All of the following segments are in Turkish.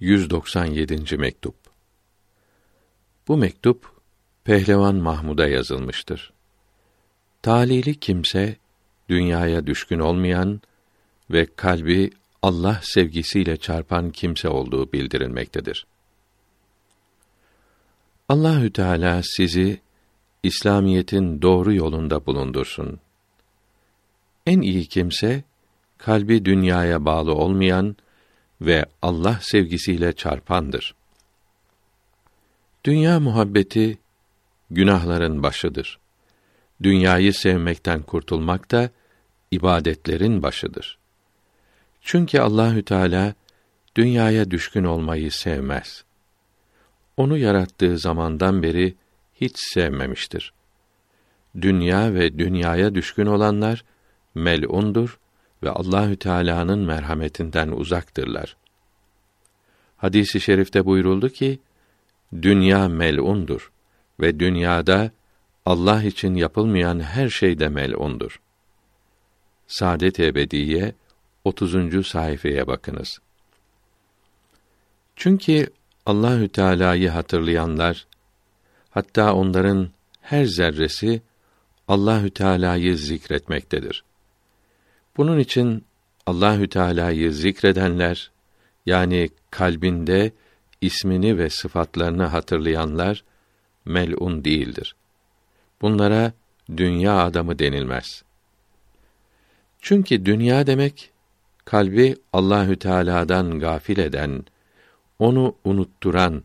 197. mektup. Bu mektup Pehlevan Mahmud'a yazılmıştır. Talili kimse dünyaya düşkün olmayan ve kalbi Allah sevgisiyle çarpan kimse olduğu bildirilmektedir. Allahü Teala sizi İslamiyetin doğru yolunda bulundursun. En iyi kimse kalbi dünyaya bağlı olmayan ve Allah sevgisiyle çarpandır. Dünya muhabbeti günahların başıdır. Dünyayı sevmekten kurtulmak da ibadetlerin başıdır. Çünkü Allahü Teala dünyaya düşkün olmayı sevmez. Onu yarattığı zamandan beri hiç sevmemiştir. Dünya ve dünyaya düşkün olanlar melundur ve Allahü Teala'nın merhametinden uzaktırlar. Hadisi şerifte buyuruldu ki dünya melundur ve dünyada Allah için yapılmayan her şey de melundur. Saadet Ebediye 30. sayfaya bakınız. Çünkü Allahü Teala'yı hatırlayanlar hatta onların her zerresi Allahü Teala'yı zikretmektedir. Bunun için Allahü Teala'yı zikredenler yani kalbinde ismini ve sıfatlarını hatırlayanlar melun değildir. Bunlara dünya adamı denilmez. Çünkü dünya demek kalbi Allahü Teala'dan gafil eden, onu unutturan,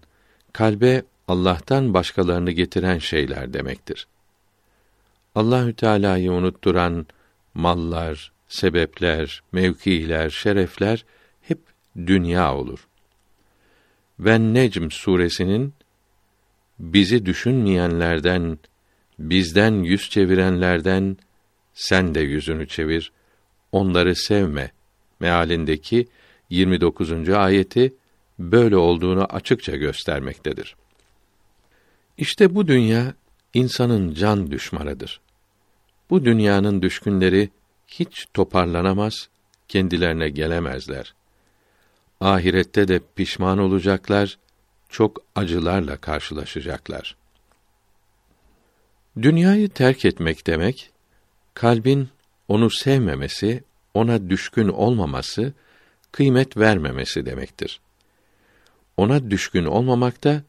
kalbe Allah'tan başkalarını getiren şeyler demektir. Allahü Teala'yı unutturan mallar, sebepler, mevkiler, şerefler hep dünya olur. Ve Necm suresinin bizi düşünmeyenlerden, bizden yüz çevirenlerden sen de yüzünü çevir, onları sevme mealindeki 29. ayeti böyle olduğunu açıkça göstermektedir. İşte bu dünya insanın can düşmanıdır. Bu dünyanın düşkünleri hiç toparlanamaz, kendilerine gelemezler. Ahirette de pişman olacaklar, çok acılarla karşılaşacaklar. Dünyayı terk etmek demek, kalbin onu sevmemesi, ona düşkün olmaması, kıymet vermemesi demektir. Ona düşkün olmamak da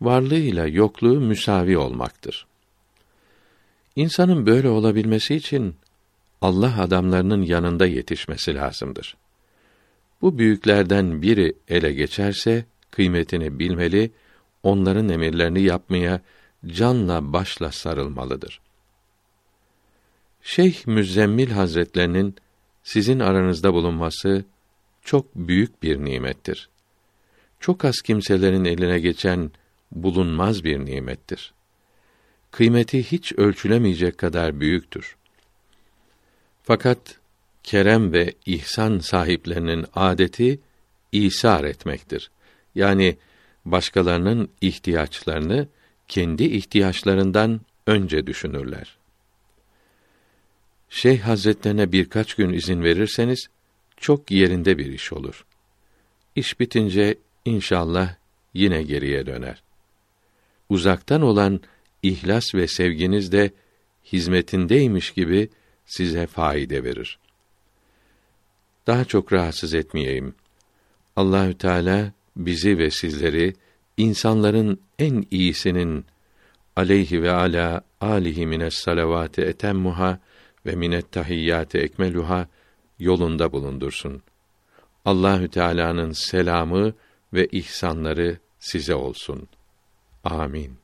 varlığıyla yokluğu müsavi olmaktır. İnsanın böyle olabilmesi için Allah adamlarının yanında yetişmesi lazımdır. Bu büyüklerden biri ele geçerse kıymetini bilmeli, onların emirlerini yapmaya canla başla sarılmalıdır. Şeyh Müzzemmil Hazretlerinin sizin aranızda bulunması çok büyük bir nimettir. Çok az kimselerin eline geçen bulunmaz bir nimettir. Kıymeti hiç ölçülemeyecek kadar büyüktür. Fakat kerem ve ihsan sahiplerinin adeti isar etmektir. Yani başkalarının ihtiyaçlarını kendi ihtiyaçlarından önce düşünürler. Şeyh Hazretlerine birkaç gün izin verirseniz çok yerinde bir iş olur. İş bitince inşallah yine geriye döner. Uzaktan olan ihlas ve sevginiz de hizmetindeymiş gibi size faide verir. Daha çok rahatsız etmeyeyim. Allahü Teala bizi ve sizleri insanların en iyisinin aleyhi ve ala alihi mines salavati etemmuha ve minet tahiyyati ekmeluha yolunda bulundursun. Allahü Teala'nın selamı ve ihsanları size olsun. Amin.